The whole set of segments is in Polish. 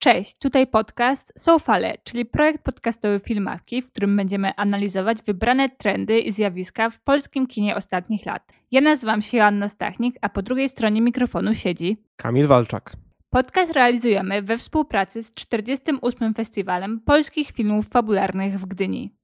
Cześć, tutaj podcast Są Fale, czyli projekt podcastowy Filmawki, w którym będziemy analizować wybrane trendy i zjawiska w polskim kinie ostatnich lat. Ja nazywam się Joanna Stachnik, a po drugiej stronie mikrofonu siedzi Kamil Walczak. Podcast realizujemy we współpracy z 48. Festiwalem Polskich Filmów Fabularnych w Gdyni.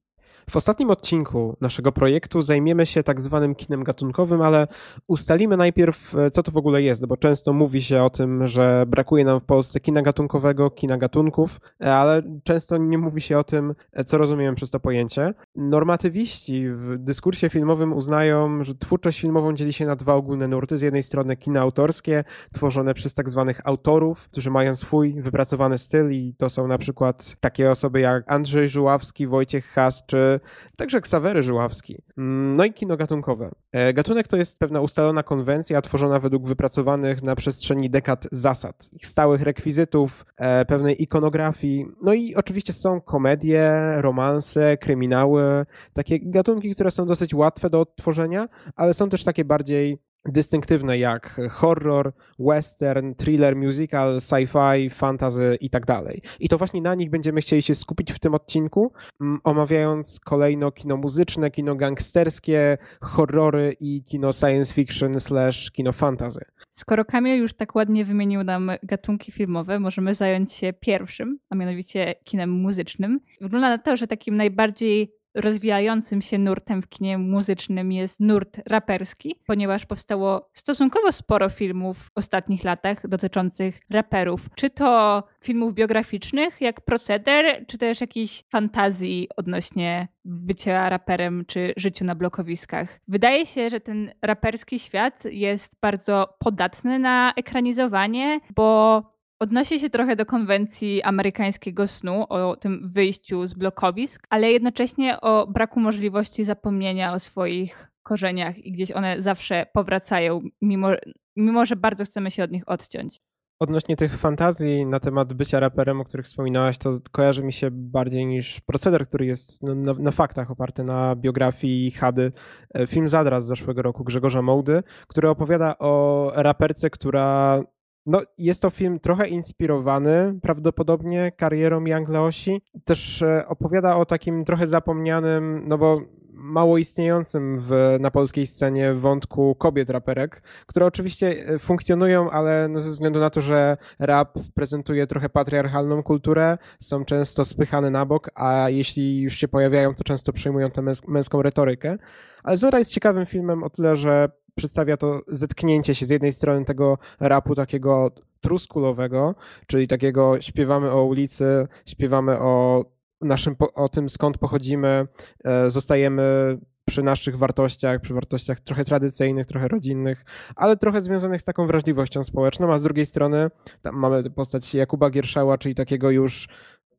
W ostatnim odcinku naszego projektu zajmiemy się tak zwanym kinem gatunkowym, ale ustalimy najpierw, e, co to w ogóle jest, bo często mówi się o tym, że brakuje nam w Polsce kina gatunkowego, kina gatunków, e, ale często nie mówi się o tym, e, co rozumiemy przez to pojęcie. Normatywiści w dyskursie filmowym uznają, że twórczość filmową dzieli się na dwa ogólne nurty. Z jednej strony kina autorskie, tworzone przez tak zwanych autorów, którzy mają swój wypracowany styl i to są na przykład takie osoby jak Andrzej Żuławski, Wojciech Has czy także Ksawery Żyławski. Mm, no i kino gatunkowe. E, gatunek to jest pewna ustalona konwencja tworzona według wypracowanych na przestrzeni dekad zasad, ich stałych rekwizytów, e, pewnej ikonografii. No i oczywiście są komedie, romanse, kryminały, takie gatunki, które są dosyć łatwe do odtworzenia, ale są też takie bardziej dystynktywne jak horror, western, thriller, musical, sci-fi, fantasy i tak dalej. I to właśnie na nich będziemy chcieli się skupić w tym odcinku, mm, omawiając kolejno kino muzyczne, kino gangsterskie, horrory i kino science fiction slash kino fantasy. Skoro Kamil już tak ładnie wymienił nam gatunki filmowe, możemy zająć się pierwszym, a mianowicie kinem muzycznym. Wygląda na to, że takim najbardziej rozwijającym się nurtem w kinie muzycznym jest nurt raperski, ponieważ powstało stosunkowo sporo filmów w ostatnich latach dotyczących raperów. Czy to filmów biograficznych, jak Proceder, czy też jakichś fantazji odnośnie bycia raperem czy życiu na blokowiskach. Wydaje się, że ten raperski świat jest bardzo podatny na ekranizowanie, bo Odnosi się trochę do konwencji amerykańskiego snu, o tym wyjściu z blokowisk, ale jednocześnie o braku możliwości zapomnienia o swoich korzeniach i gdzieś one zawsze powracają, mimo, mimo że bardzo chcemy się od nich odciąć. Odnośnie tych fantazji na temat bycia raperem, o których wspominałaś, to kojarzy mi się bardziej niż proceder, który jest no, na, na, faktach oparty na biografii Hady. E, film Zadra z zeszłego roku Grzegorza Mołdy, który opowiada o raperce, która no, jest to film trochę inspirowany prawdopodobnie karierą Young Leosi. Też e, opowiada o takim trochę zapomnianym, no bo mało istniejącym w, na polskiej scenie wątku kobiet raperek, które oczywiście e, funkcjonują, ale no ze względu na to, że rap prezentuje trochę patriarchalną kulturę, są często spychane na bok, a jeśli już się pojawiają, to często przejmują tę męską retorykę. Ale Zora jest ciekawym filmem o tyle, że przedstawia to zetknięcie się z jednej strony tego rapu takiego truskulowego, czyli takiego śpiewamy o ulicy, śpiewamy o naszym, o tym skąd pochodzimy, e, zostajemy przy naszych wartościach, przy wartościach trochę tradycyjnych, trochę rodzinnych, ale trochę związanych z taką wrażliwością społeczną, a z drugiej strony mamy postać Jakuba Gierszała, czyli takiego już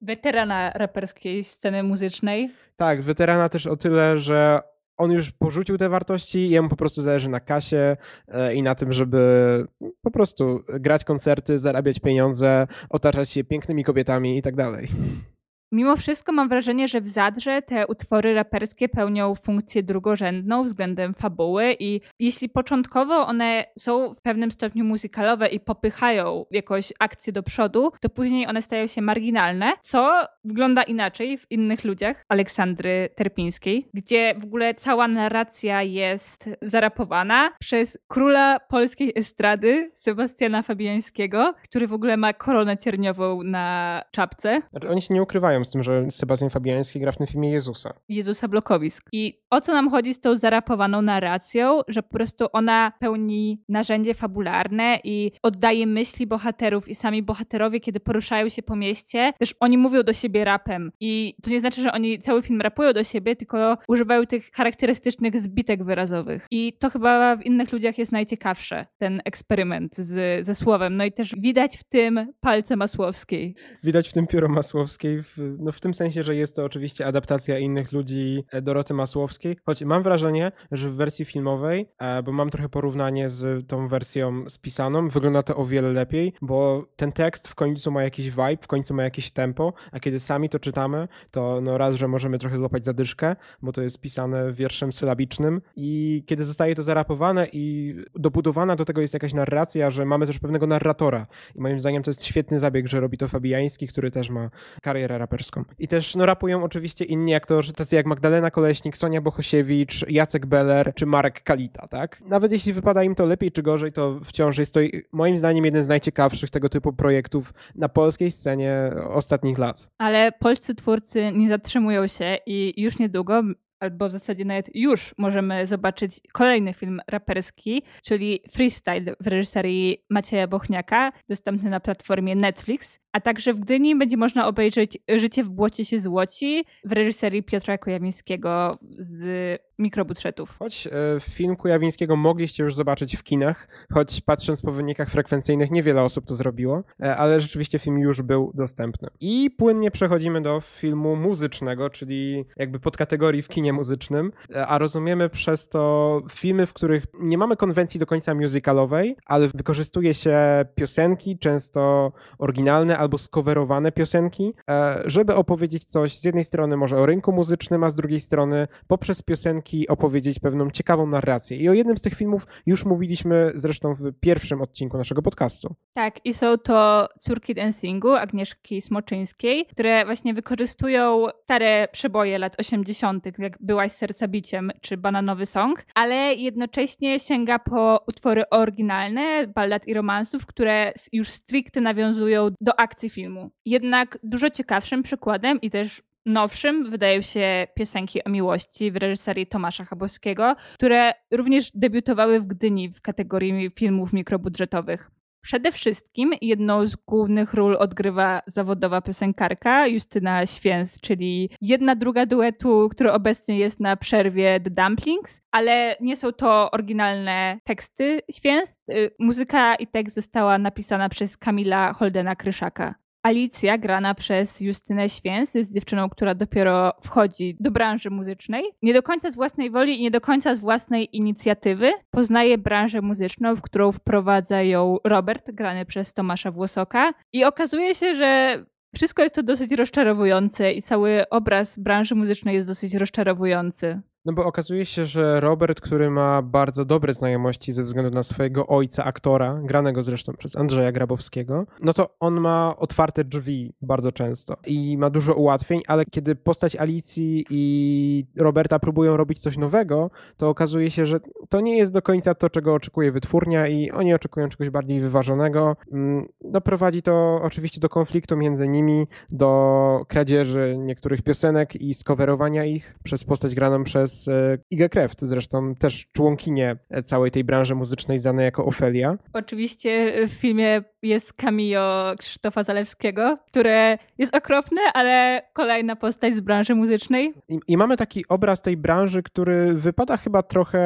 weterana raperskiej sceny muzycznej. Tak, weterana też o tyle, że on już porzucił te wartości i jemu po prostu zależy na kasie e, i na tym, żeby po prostu grać koncerty, zarabiać pieniądze, otaczać się pięknymi kobietami i tak dalej. Mimo wszystko mam wrażenie, że w Zadrze te utwory raperskie pełnią funkcję drugorzędną względem fabuły i jeśli początkowo one są w pewnym stopniu muzykalowe i popychają jakoś akcję do przodu, to później one stają się marginalne, co wygląda inaczej w innych ludziach Aleksandry Terpińskiej, gdzie w ogóle cała narracja jest zarapowana przez króla polskiej estrady Sebastiana Fabiańskiego, który w ogóle ma koronę cierniową na czapce. Znaczy, oni się nie ukrywają z tym, że Sebastian Fabiański gra w tym filmie Jezusa. Jezusa blokowisk. I o co nam chodzi z tą zarapowaną narracją, że po prostu ona pełni narzędzie fabularne i oddaje myśli bohaterów i sami bohaterowie, kiedy poruszają się po mieście, też oni mówią do siebie rapem. I to nie znaczy, że oni cały film rapują do siebie, tylko używają tych charakterystycznych zbitek wyrazowych. I to chyba w innych ludziach jest najciekawsze, ten eksperyment z, ze słowem. No i też widać w tym palce Masłowskiej. Widać w tym pióro Masłowskiej w, no w tym sensie, że jest to oczywiście adaptacja innych ludzi e, Doroty Masłowskiej, choć mam wrażenie, że w wersji filmowej, e, bo mam trochę porównanie z tą wersją spisaną, wygląda to o wiele lepiej, bo ten tekst w końcu ma jakiś vibe, w końcu ma jakieś tempo, a kiedy sami to czytamy, to no raz, że możemy trochę złapać zadyszkę, bo to jest pisane wierszem sylabicznym i kiedy zostaje to zarapowane i dobudowana do tego jest jakaś narracja, że mamy też pewnego narratora i moim zdaniem to jest świetny zabieg, że robi to Fabijański, który też ma karierę raperską. I też no rapują oczywiście inni aktorzy, tacy jak Magdalena Koleśnik, Sonia Bohosiewicz, Jacek Beller czy Marek Kalita, tak? Nawet jeśli wypada im to lepiej czy gorzej, to wciąż jest to moim zdaniem jeden z najciekawszych tego typu projektów na polskiej scenie ostatnich lat. Ale polscy twórcy nie zatrzymują się i już niedługo albo w zasadzie nawet już możemy zobaczyć kolejny film raperski, czyli Freestyle w reżyserii Macieja Bochniaka, dostępny na platformie Netflix. A także w Gdyni będzie można obejrzeć Życie w błocie się złoci w reżyserii Piotra Kujawińskiego z mikrobudżetów. Choć e, film Kujawińskiego mogliście już zobaczyć w kinach, choć patrząc po wynikach frekwencyjnych niewiele osób to zrobiło, e, ale rzeczywiście film już był dostępny. I płynnie przechodzimy do filmu muzycznego, czyli jakby podkategorii w kinie muzycznym, e, a rozumiemy przez to filmy, w których nie mamy konwencji do końca musicalowej, ale wykorzystuje się piosenki, często oryginalne albo skowerowane piosenki, żeby opowiedzieć coś z jednej strony może o rynku muzycznym, a z drugiej strony poprzez piosenki opowiedzieć pewną ciekawą narrację. I o jednym z tych filmów już mówiliśmy zresztą w pierwszym odcinku naszego podcastu. Tak, i są to Córki Dancingu Agnieszki Smoczyńskiej, które właśnie wykorzystują stare przeboje lat 80., jak Byłaś serca biciem czy Bananowy Song, ale jednocześnie sięga po utwory oryginalne, ballad i romansów, które już stricte nawiązują do akcji filmu. Jednak dużo ciekawszym przykładem i też nowszym wydają się piosenki o miłości w reżyserii Tomasza Chabowskiego, które również debiutowały w Gdyni w kategorii filmów mikrobudżetowych. Przede wszystkim jedną z głównych ról odgrywa zawodowa piosenkarka Justyna Święs, czyli jedna druga duetu, który obecnie jest na przerwie The Dumplings, ale nie są to oryginalne teksty Święs. Y, muzyka i tekst została napisana przez Kamila Holdena Kryszaka. Alicja, grana przez Justynę Święs, jest dziewczyną, która dopiero wchodzi do branży muzycznej. Nie do końca z własnej woli i nie do końca z własnej inicjatywy poznaje branżę muzyczną, w którą wprowadza ją Robert, grany przez Tomasza Włosoka. I okazuje się, że wszystko jest to dosyć rozczarowujące i cały obraz branży muzycznej jest dosyć rozczarowujący. No bo okazuje się, że Robert, który ma bardzo dobre znajomości ze względu na swojego ojca, aktora, granego zresztą przez Andrzeja Grabowskiego, no to on ma otwarte drzwi bardzo często i ma dużo ułatwień, ale kiedy postać Alicji i Roberta próbują robić coś nowego, to okazuje się, że to nie jest do końca to, czego oczekuje wytwórnia i oni oczekują czegoś bardziej wyważonego. Mm, no prowadzi to oczywiście do konfliktu między nimi, do kradzieży niektórych piosenek i skowerowania ich przez postać graną przez przez e, Kreft, zresztą też członkinię całej tej branży muzycznej znanej jako Ofelia. Oczywiście w filmie jest cameo Krzysztofa Zalewskiego, które jest okropne, ale kolejna postać z branży muzycznej. I, I, mamy taki obraz tej branży, który wypada chyba trochę,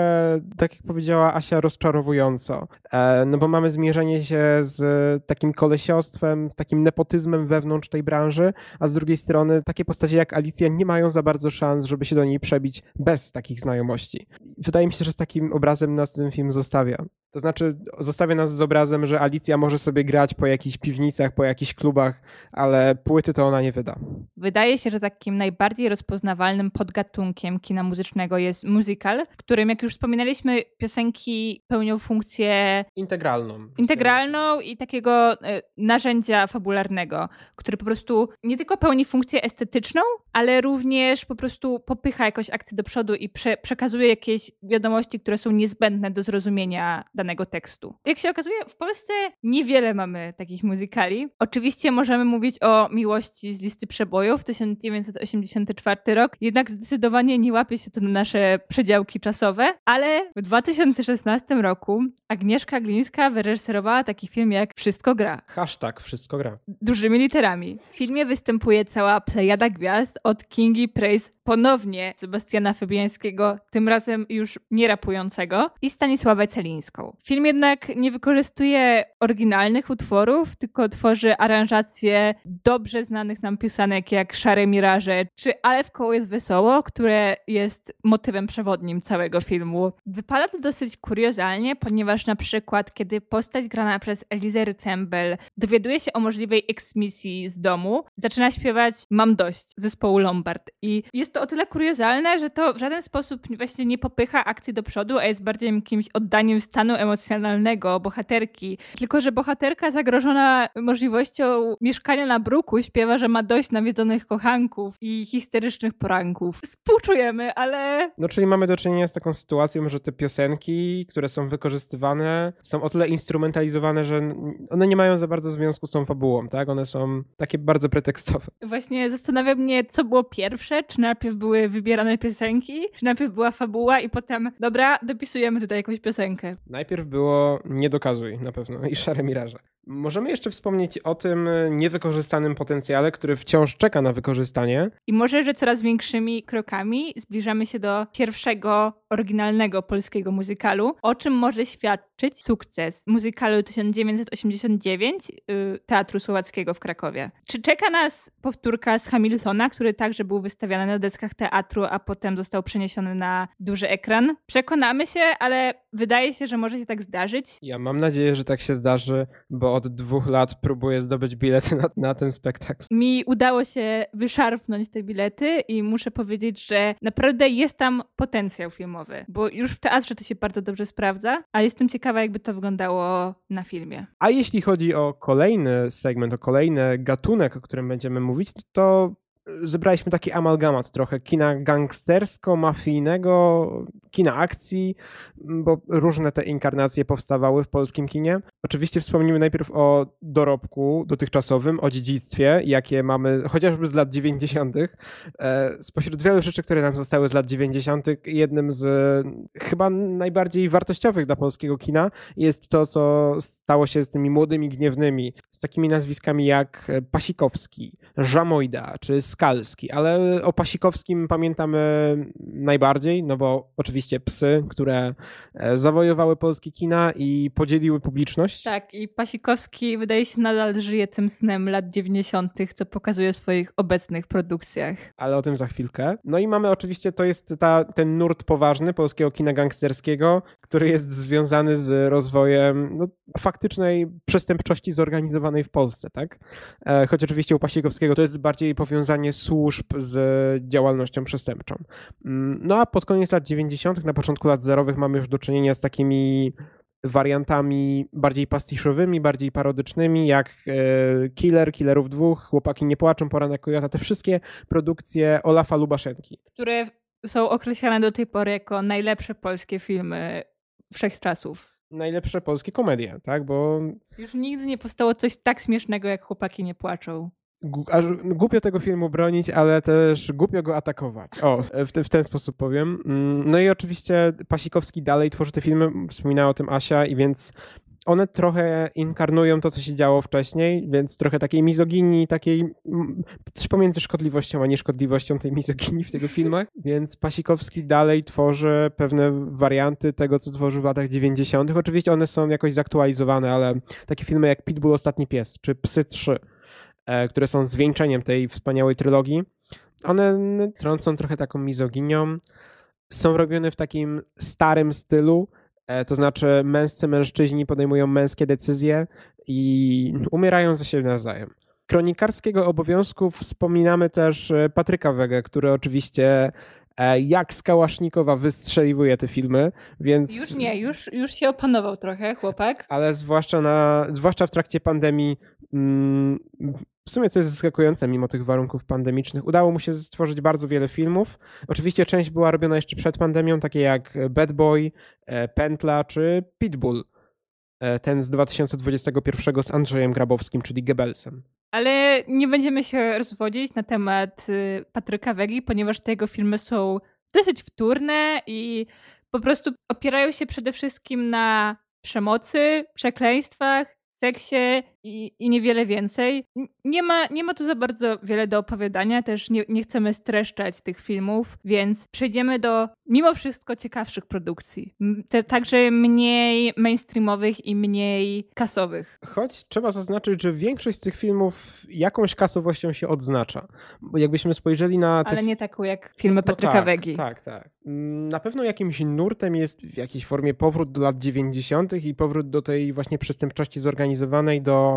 tak jak powiedziała Asia, rozczarowująco. E, no bo mamy zmierzenie się z takim kolesiostwem, takim nepotyzmem wewnątrz tej branży, a z drugiej strony takie postacie jak Alicja nie mają za bardzo szans, żeby się do niej przebić bez takich znajomości. Wydaje mi się, że z takim obrazem nas ten film zostawia. To znaczy, zostawia nas z obrazem, że Alicja może sobie grać po jakichś piwnicach, po jakichś klubach, ale płyty to ona nie wyda. Wydaje się, że takim najbardziej rozpoznawalnym podgatunkiem kina muzycznego jest musical, w którym, jak już wspominaliśmy, piosenki pełnią funkcję integralną. Integralną i takiego e, narzędzia fabularnego, który po prostu nie tylko pełni funkcję estetyczną, ale również po prostu popycha jakoś akcję do przodu i prze przekazuje jakieś wiadomości, które są niezbędne do zrozumienia danego tekstu. Jak się okazuje, w Polsce niewiele mamy takich muzykali. Oczywiście możemy mówić o miłości z listy przebojów 1984 rok, jednak zdecydowanie nie łapie się to na nasze przedziałki czasowe, ale w 2016 roku Agnieszka Glińska wyreżyserowała taki film jak Wszystko gra. Hashtag Wszystko gra. Dużymi literami. W filmie występuje cała plejada gwiazd od Kingi Praise ponownie Sebastiana Fabiańskiego, tym razem już nie rapującego, i Stanisławę Celińską. Film jednak nie wykorzystuje oryginalnych utworów, tylko tworzy aranżacje dobrze znanych nam piosenek jak Szare Miraże czy Ale w koło jest wesoło, które jest motywem przewodnim całego filmu. Wypada to dosyć kuriozalnie, ponieważ na przykład kiedy postać grana przez Elizę Rycembel dowiaduje się o możliwej eksmisji z domu, zaczyna śpiewać Mam dość zespołu Lombard i jest to o tyle kuriozalne, że to w żaden sposób właśnie nie popycha akcji do przodu, a jest bardziej jakimś oddaniem stanu emocjonalnego bohaterki. Tylko, że bohaterka zagrożona możliwością mieszkania na bruku śpiewa, że ma dość nawiedzonych kochanków i histerycznych poranków. Współczujemy, ale... No czyli mamy do czynienia z taką sytuacją, że te piosenki, które są wykorzystywane, są o tyle instrumentalizowane, że one nie mają za bardzo związku z tą fabułą, tak? One są takie bardzo pretekstowe. Właśnie zastanawia mnie, co było pierwsze, czy najpierw były wybierane piosenki, czy najpierw była fabuła i potem, dobra, dopisujemy tutaj jakąś piosenkę. Najpierw było Nie dokazuj na pewno i Szare Miraże. Możemy jeszcze wspomnieć o tym niewykorzystanym potencjale, który wciąż czeka na wykorzystanie. I może, że coraz większymi krokami zbliżamy się do pierwszego oryginalnego polskiego muzykalu, o czym może świadczyć sukces muzykalu 1989 yy, Teatru Słowackiego w Krakowie. Czy czeka nas powtórka z Hamiltona, który także był wystawiany na deskach teatru, a potem został przeniesiony na duży ekran? Przekonamy się, ale wydaje się, że może się tak zdarzyć. Ja mam nadzieję, że tak się zdarzy, bo od dwóch lat próbuję zdobyć bilety na, na ten spektakl. Mi udało się wyszarpnąć te bilety i muszę powiedzieć, że naprawdę jest tam potencjał filmowy, bo już w teatrze to się bardzo dobrze sprawdza, a jestem ciekawa, jakby to wyglądało na filmie. A jeśli chodzi o kolejny segment, o kolejny gatunek, o którym będziemy mówić, to zebraliśmy taki amalgamat trochę kina gangstersko-mafijnego, kina akcji, bo różne te inkarnacje powstawały w polskim kinie. Oczywiście wspomnimy najpierw o dorobku dotychczasowym, o dziedzictwie, jakie mamy chociażby z lat 90. E, spośród wielu rzeczy, które nam zostały z lat 90., jednym z chyba najbardziej wartościowych dla polskiego kina jest to, co stało się z tymi młodymi gniewnymi, z takimi nazwiskami jak Pasikowski, Żamojda czy Skalski, ale o Pasikowskim pamiętamy najbardziej, no bo oczywiście psy, które e, zawojowały polskie kina i podzieliły publiczność. Tak, i Pasikowski wydaje się nadal żyje tym snem lat 90., co pokazuje w swoich obecnych produkcjach. Ale o tym za chwilkę. No i mamy oczywiście, to jest ta, ten nurt poważny polskiego kina gangsterskiego, który jest związany z rozwojem no, faktycznej przestępczości zorganizowanej w Polsce, tak? E, choć oczywiście u Pasikowskiego to jest bardziej powiązanie służb z działalnością przestępczą. Mm, no a pod koniec lat 90., na początku lat zerowych mamy już do czynienia z takimi wariantami bardziej pastiszowymi, bardziej parodycznymi, jak e, Killer, Killerów dwóch, Chłopaki nie płaczą, Poranek Kojota, te wszystkie produkcje Olafa Lubaszenki. Które są określane do tej pory jako najlepsze polskie filmy wszechczasów. Najlepsze polskie komedie, tak, bo... Już nigdy nie powstało coś tak śmiesznego, jak Chłopaki nie płaczą aż głupio tego filmu bronić, ale też głupio go atakować. O, w, te, w, ten sposób powiem. Mm, no i oczywiście Pasikowski dalej tworzy te filmy, wspominała o tym Asia i więc one trochę inkarnują to, co się działo wcześniej, więc trochę takiej mizoginii, takiej też pomiędzy szkodliwością a nieszkodliwością tej mizoginii w tego filmach, więc Pasikowski dalej tworzy pewne warianty tego, co tworzył w latach 90. Oczywiście one są jakoś zaktualizowane, ale takie filmy jak Pitbull Ostatni Pies czy Psy 3 E, które są zwieńczeniem tej wspaniałej trylogii, one trącą trochę taką mizoginią. Są robione w takim starym stylu, e, to znaczy męscy mężczyźni podejmują męskie decyzje i umierają za siebie nawzajem. Kronikarskiego obowiązku wspominamy też e, Patryka Wege, który oczywiście jak z Kałasznikowa wystrzeliwuje te filmy, więc... Już nie, już, już się opanował trochę chłopak. Ale zwłaszcza, na, zwłaszcza w trakcie pandemii mm, w sumie co jest zaskakujące mimo tych warunków pandemicznych, udało mu się stworzyć bardzo wiele filmów. Oczywiście część była robiona jeszcze przed pandemią, takie jak Bad Boy, e, Pętla czy Pitbull. E, ten z 2021 z Andrzejem Grabowskim, czyli Goebbelsem. Ale nie będziemy się rozwodzić na temat y, Patryka Wegi, ponieważ te jego filmy są dosyć wtórne i po prostu opierają się przede wszystkim na przemocy, przekleństwach, seksie i, i niewiele więcej. Nie ma, nie ma tu za bardzo wiele do opowiadania, też nie, nie chcemy streszczać tych filmów, więc przejdziemy do mimo wszystko ciekawszych produkcji. Te, także mniej mainstreamowych i mniej kasowych. Choć trzeba zaznaczyć, że większość z tych filmów jakąś kasowością się odznacza. Bo jakbyśmy spojrzeli na. Ale nie taką jak filmy no Patryka tak, Wegi. Tak, tak. Na pewno jakimś nurtem jest w jakiejś formie powrót do lat 90. i powrót do tej właśnie przestępczości zorganizowanej, do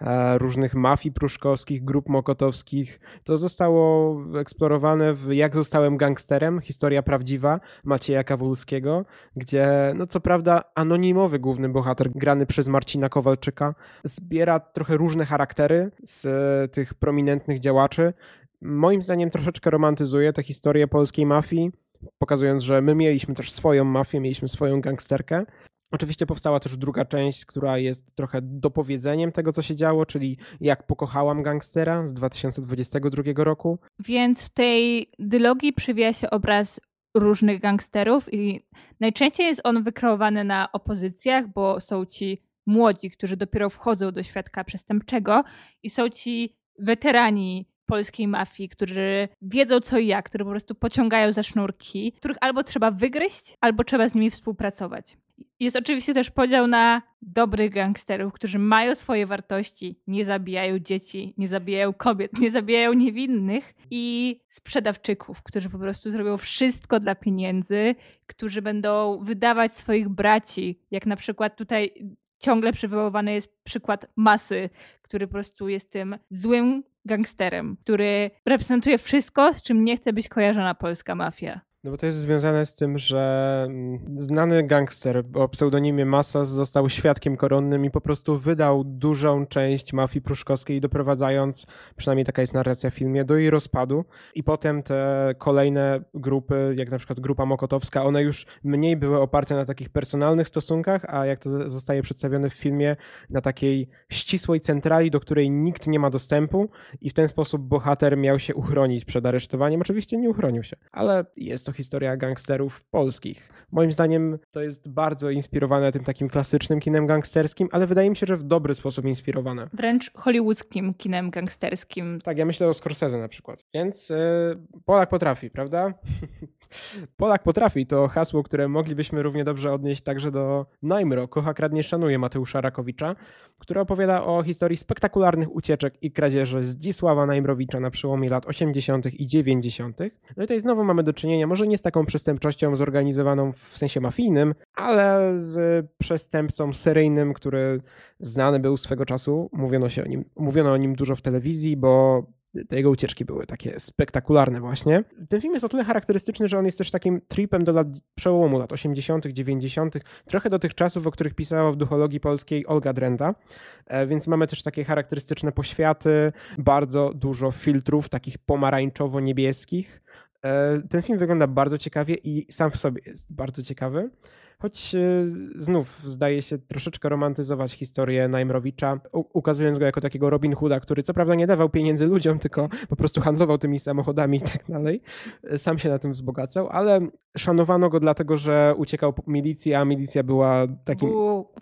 e, różnych mafii pruszkowskich, grup mokotowskich. To zostało eksplorowane w Jak zostałem gangsterem, historia prawdziwa Macieja Kawulskiego, gdzie no co prawda anonimowy główny bohater grany przez Marcina Kowalczyka zbiera trochę różne charaktery z tych prominentnych działaczy. Moim zdaniem troszeczkę romantyzuje tę historię polskiej mafii pokazując, że my mieliśmy też swoją mafię, mieliśmy swoją gangsterkę. Oczywiście powstała też druga część, która jest trochę dopowiedzeniem tego, co się działo, czyli Jak pokochałam gangstera z 2022 roku. Więc w tej dylogii przywija się obraz różnych gangsterów i najczęściej jest on wykreowany na opozycjach, bo są ci młodzi, którzy dopiero wchodzą do świadka przestępczego i są ci weterani polskiej mafii, którzy wiedzą co i jak, którzy po prostu pociągają za sznurki, których albo trzeba wygryźć, albo trzeba z nimi współpracować. Jest oczywiście też podział na dobrych gangsterów, którzy mają swoje wartości, nie zabijają dzieci, nie zabijają kobiet, nie zabijają niewinnych i sprzedawczyków, którzy po prostu zrobią wszystko dla pieniędzy, którzy będą wydawać swoich braci, jak na przykład tutaj ciągle przywoływany jest przykład Masy, który po prostu jest tym złym gangsterem, który reprezentuje wszystko, z czym nie chce być kojarzona polska mafia. No bo to jest związane z tym, że mm, znany gangster o pseudonimie Masas został świadkiem koronnym i po prostu wydał dużą część mafii pruszkowskiej, doprowadzając, przynajmniej taka jest narracja w filmie, do jej rozpadu. I potem te kolejne grupy, jak na przykład grupa Mokotowska, one już mniej były oparte na takich personalnych stosunkach, a jak to zostaje przedstawione w filmie, na takiej ścisłej centrali, do której nikt nie ma dostępu i w ten sposób bohater miał się uchronić przed aresztowaniem. Oczywiście nie uchronił się, ale jest to historia gangsterów polskich. Moim zdaniem to jest bardzo inspirowane tym takim klasycznym kinem gangsterskim, ale wydaje mi się, że w dobry sposób inspirowane. Wręcz hollywoodzkim kinem gangsterskim. Tak, ja myślę o Scorsese na przykład. Więc yy, Polak potrafi, prawda? Polak potrafi to hasło, które moglibyśmy równie dobrze odnieść także do Najmro, kocha, kradnie, szanuje Mateusza Rakowicza, który opowiada o historii spektakularnych ucieczek i kradzieży Zdzisława Najmrowicza na przełomie lat 80. i 90. No i tutaj znowu mamy do czynienia może nie z taką przestępczością zorganizowaną w sensie mafijnym, ale z przestępcą seryjnym, który znany był swego czasu. Mówiono, się o nim, mówiono o nim dużo w telewizji, bo te jego ucieczki były takie spektakularne właśnie. Ten film jest o tyle charakterystyczny, że on jest też takim tripem do lat przełomu lat 80., 90., trochę do tych czasów, o których pisała w duchologii polskiej Olga Drenda. E, więc mamy też takie charakterystyczne poświaty, bardzo dużo filtrów takich pomarańczowo-niebieskich. E, ten film wygląda bardzo ciekawie i sam w sobie jest bardzo ciekawy. Choć e, znów zdaje się troszeczkę romantyzować historię Najmrowicza, ukazując go jako takiego Robin Hooda, który co prawda nie dawał pieniędzy ludziom, tylko po prostu handlował tymi samochodami i tak dalej. E, sam się na tym wzbogacał, ale szanowano go dlatego, że uciekał milicji, a milicja była takim...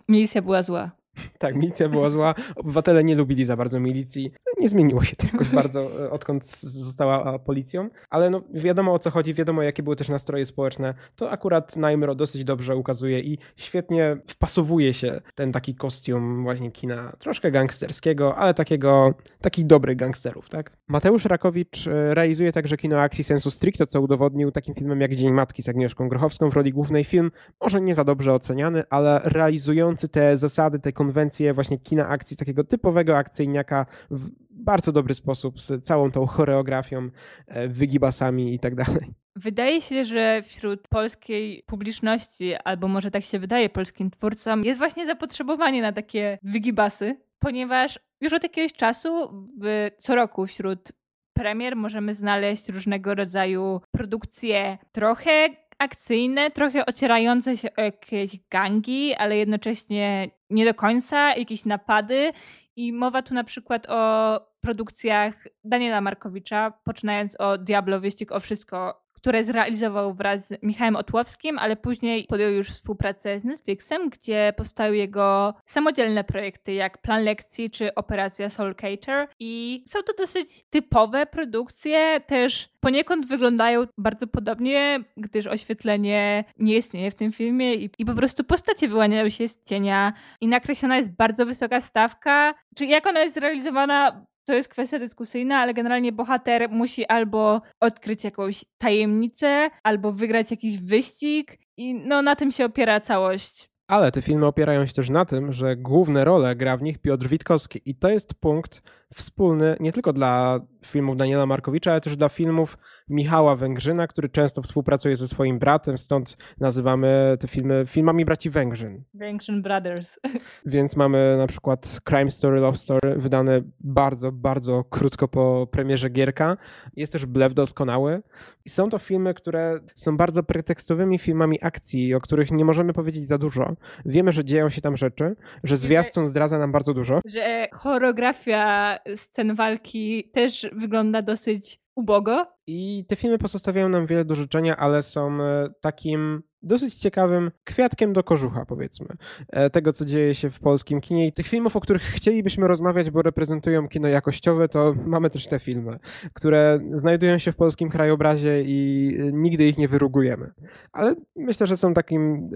Milicja była zła. Tak, milicja była zła. Obywatele nie lubili za bardzo milicji. Nie zmieniło się to jakoś bardzo, e, odkąd została policją, ale no, wiadomo o co chodzi, wiadomo jakie były też nastroje społeczne. To akurat Najmro dosyć dobrze ukazuje i świetnie wpasowuje się ten taki kostium właśnie kina troszkę gangsterskiego, ale takiego, takich dobrych gangsterów, tak? Mateusz Rakowicz e, realizuje także kino akcji sensu stricto, co udowodnił takim filmem jak Dzień Matki z Agnieszką Grochowską w roli głównej. Film może nie za dobrze oceniany, ale realizujący te zasady, te konwencje właśnie kina akcji, takiego typowego akcyjniaka w bardzo dobry sposób, z całą tą choreografią, e, wygibasami i tak dalej. Wydaje się, że wśród polskiej publiczności, albo może tak się wydaje polskim twórcom, jest właśnie zapotrzebowanie na takie wygibasy, ponieważ już od jakiegoś czasu, co roku wśród premier możemy znaleźć różnego rodzaju produkcje trochę akcyjne, trochę ocierające się o jakieś gangi, ale jednocześnie nie do końca, jakieś napady. I mowa tu na przykład o produkcjach Daniela Markowicza, poczynając o Diablo, Wyścig o Wszystko, które zrealizował wraz z Michałem Otłowskim, ale później podjął już współpracę z Netflixem, gdzie powstały jego samodzielne projekty jak Plan Lekcji czy Operacja Soul Cater. I są to dosyć typowe produkcje, też poniekąd wyglądają bardzo podobnie, gdyż oświetlenie nie istnieje w tym filmie i, i po prostu postacie wyłaniają się z cienia. I nakreślona jest bardzo wysoka stawka. Czy jak ona jest zrealizowana, to jest kwestia dyskusyjna, ale generalnie bohater musi albo odkryć jakąś tajemnicę, albo wygrać jakiś wyścig i no na tym się opiera całość. Ale te filmy opierają się też na tym, że główne role gra w nich Piotr Witkowski i to jest punkt wspólny nie tylko dla filmów Daniela Markowicza, ale też dla filmów Michała Węgrzyna, który często współpracuje ze swoim bratem, stąd nazywamy te filmy filmami braci Węgrzyn. Węgrzyn Brothers. Więc mamy na przykład Crime Story, Love Story, wydane bardzo, bardzo krótko po premierze Gierka. Jest też Blef Doskonały. I są to filmy, które są bardzo pretekstowymi filmami akcji, o których nie możemy powiedzieć za dużo. Wiemy, że dzieją się tam rzeczy, że zwiastun zdradza nam bardzo dużo. Że choreografia scen walki też wygląda dosyć ubogo. I te filmy pozostawiają nam wiele do życzenia, ale są e, takim dosyć ciekawym kwiatkiem do kożucha, powiedzmy, e, tego, co dzieje się w polskim kinie. I tych filmów, o których chcielibyśmy rozmawiać, bo reprezentują kino jakościowe, to mamy też te filmy, które znajdują się w polskim krajobrazie i e, nigdy ich nie wyrugujemy. Ale myślę, że są takim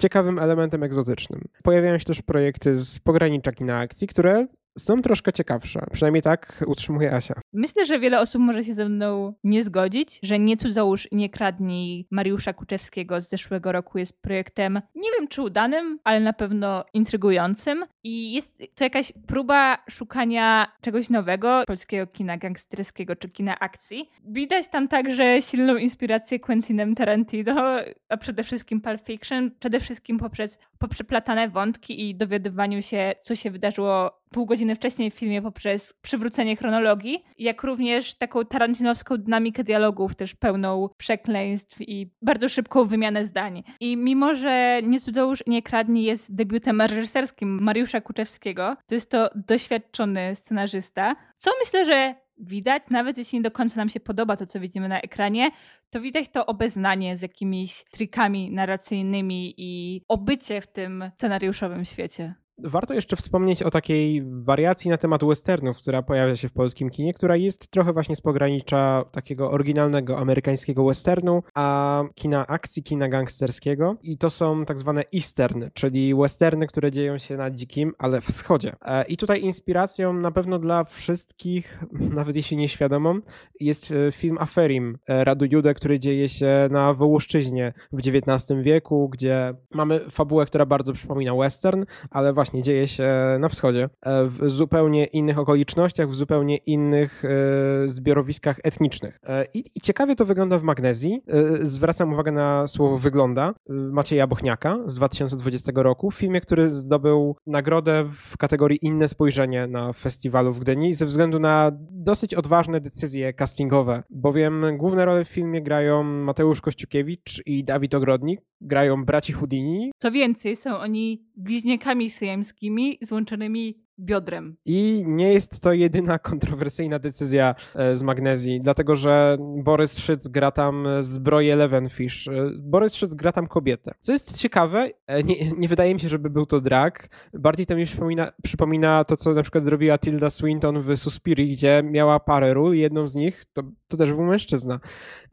ciekawym elementem egzotycznym. Pojawiają się też projekty z pogranicza kina akcji, które są troszkę ciekawsze. Przynajmniej tak utrzymuje Asia. Myślę, że wiele osób może się ze mną nie zgodzić, że Nie cudzołóż nie kradnij Mariusza Kuczewskiego z zeszłego roku jest projektem, nie wiem czy udanym, ale na pewno intrygującym. I jest to jakaś próba szukania czegoś nowego, polskiego kina gangsterskiego czy kina akcji. Widać tam także silną inspirację Quentinem Tarantino, a przede wszystkim Pulp Fiction, przede wszystkim poprzez poprzeplatane wątki i dowiadywaniu się, co się wydarzyło pół godziny wcześniej w filmie poprzez przywrócenie chronologii, jak również taką tarantinowską dynamikę dialogów, też pełną przekleństw i bardzo szybką wymianę zdań. I mimo, że Nie cudzołóż i nie jest debiutem reżyserskim Mariusza Kuczewskiego, to jest to doświadczony scenarzysta, co myślę, że widać, nawet jeśli nie do końca nam się podoba to, co widzimy na ekranie, to widać to obeznanie z jakimiś trikami narracyjnymi i obycie w tym scenariuszowym świecie. Warto jeszcze wspomnieć o takiej wariacji na temat westernów, która pojawia się w polskim kinie, która jest trochę właśnie z pogranicza takiego oryginalnego amerykańskiego westernu, a kina akcji, kina gangsterskiego. I to są tak zwane easterny, czyli westerny, które dzieją się na dzikim, ale wschodzie. E, I tutaj inspiracją na pewno dla wszystkich, nawet jeśli nieświadomą, jest e, film Aferim e, Radu Jude, który dzieje się na Wołoszczyźnie w XIX wieku, gdzie mamy fabułę, która bardzo przypomina western, ale właśnie właśnie dzieje się na wschodzie, e, w zupełnie innych okolicznościach, w zupełnie innych e, zbiorowiskach etnicznych. E, I, i ciekawie to wygląda w Magnezji. Zwracam uwagę na słowo wygląda Macieja Bochniaka z 2020 roku, w filmie, który zdobył nagrodę w kategorii inne spojrzenie na festiwalu w Gdyni ze względu na dosyć odważne decyzje castingowe, bowiem główne role w filmie grają Mateusz Kościukiewicz i Dawid Ogrodnik, grają braci Houdini. Co więcej, są oni bliźniakami syjemskimi złączonymi biodrem. I nie jest to jedyna kontrowersyjna decyzja e, z Magnezji, dlatego że Borys Szyc gra tam zbroję Levenfish. E, Borys Szyc gra tam kobietę. Co jest ciekawe, e, nie, nie wydaje mi się, żeby był to drag. Bardziej to mi przypomina, przypomina to, co na przykład zrobiła Tilda Swinton w Suspirii, gdzie miała parę ról. Jedną z nich to, to też był mężczyzna.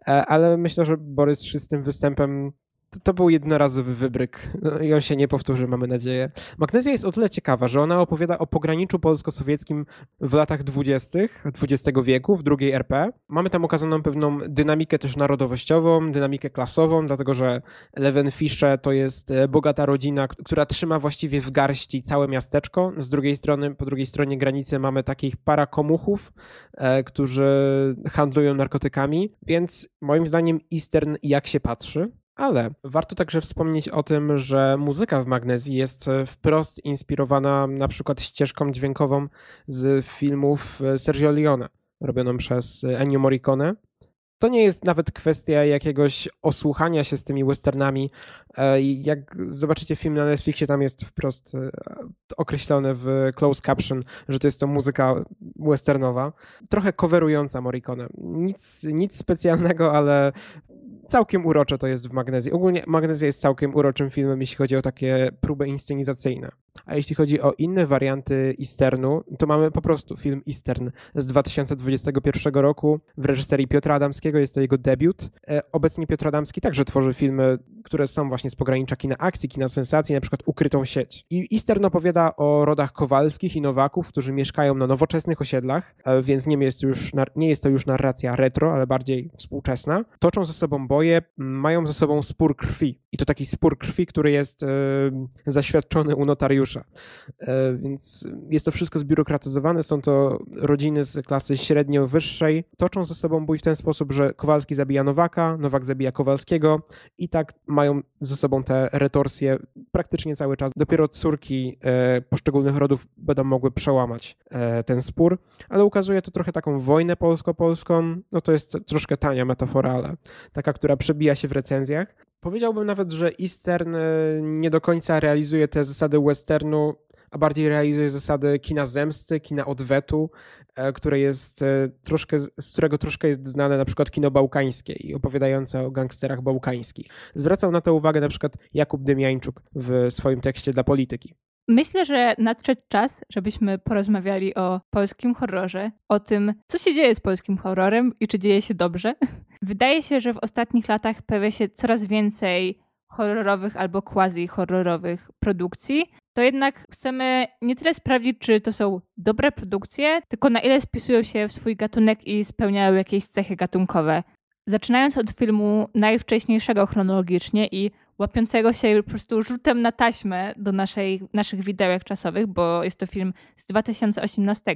Ale myślę, że Borys Szyc tym występem to, był jednorazowy wybryk no, i on się nie powtórzy, mamy nadzieję. Magnezja jest o tyle ciekawa, że ona opowiada o pograniczu polsko-sowieckim w latach dwudziestych XX wieku, w drugiej RP. Mamy tam okazaną pewną dynamikę też narodowościową, dynamikę klasową, dlatego że Levenfisze to jest e, bogata rodzina, która trzyma właściwie w garści całe miasteczko. Z drugiej strony, po drugiej stronie granicy mamy takich parakomuchów, e, którzy handlują narkotykami, więc moim zdaniem Eastern jak się patrzy, ale warto także wspomnieć o tym, że muzyka w Magnezji jest wprost inspirowana na przykład ścieżką dźwiękową z filmów Sergio Leone, robioną przez Ennio Morricone. to nie jest nawet kwestia jakiegoś osłuchania się z tymi westernami. E, jak zobaczycie film na Netflixie, tam jest wprost e, określone w close caption, że to jest to muzyka westernowa. Trochę coverująca Morricone. Nic, nic specjalnego, ale całkiem urocze to jest w Magnezji. Ogólnie Magnezja jest całkiem uroczym filmem, jeśli chodzi o takie próby inscenizacyjne. A jeśli chodzi o inne warianty Easternu, to mamy po prostu film Eastern z 2021 roku w reżyserii Piotra Adamskiego. Jest to jego debiut. E, obecnie Piotr Adamski także tworzy filmy, które są właśnie z pogranicza kina akcji, kina sensacji, na przykład Ukrytą sieć. I Eastern opowiada o rodach Kowalskich i Nowaków, którzy mieszkają na nowoczesnych osiedlach, e, więc nie jest, już, nie jest to już narracja retro, ale bardziej współczesna. Toczą ze sobą boje, mają ze sobą spór krwi. I to taki spór krwi, który jest e, zaświadczony u notariusza E, więc jest to wszystko zbiurokratyzowane. Są to rodziny z klasy średnio-wyższej. Toczą ze sobą bój w ten sposób, że Kowalski zabija Nowaka, Nowak zabija Kowalskiego i tak mają ze sobą te retorsje praktycznie cały czas. Dopiero córki e, poszczególnych rodów będą mogły przełamać ten spór, ale ukazuje to trochę taką wojnę polsko-polską. No to jest troszkę tania metafora, ale taka, która przebija się w recenzjach. Powiedziałbym nawet, że Eastern e, nie do końca realizuje te zasady westernu, a bardziej realizuje zasady kina zemsty, kina odwetu, e, które jest e, troszkę, z którego troszkę jest znane na przykład kino bałkańskie i opowiadające o gangsterach bałkańskich. Zwracał na to uwagę na przykład Jakub Demiańczuk w swoim tekście dla polityki. Myślę, że nadszedł czas, żebyśmy porozmawiali o polskim horrorze, o tym, co się dzieje z polskim horrorem i czy dzieje się dobrze. Wydaje się, że w ostatnich latach pojawia się coraz więcej horrorowych albo quasi-horrorowych produkcji. To jednak chcemy nie tyle sprawdzić, czy to są dobre produkcje, tylko na ile spisują się w swój gatunek i spełniają jakieś cechy gatunkowe. Zaczynając od filmu najwcześniejszego chronologicznie i łapiącego się po prostu rzutem na taśmę do naszej, naszych widełek czasowych, bo jest to film z 2018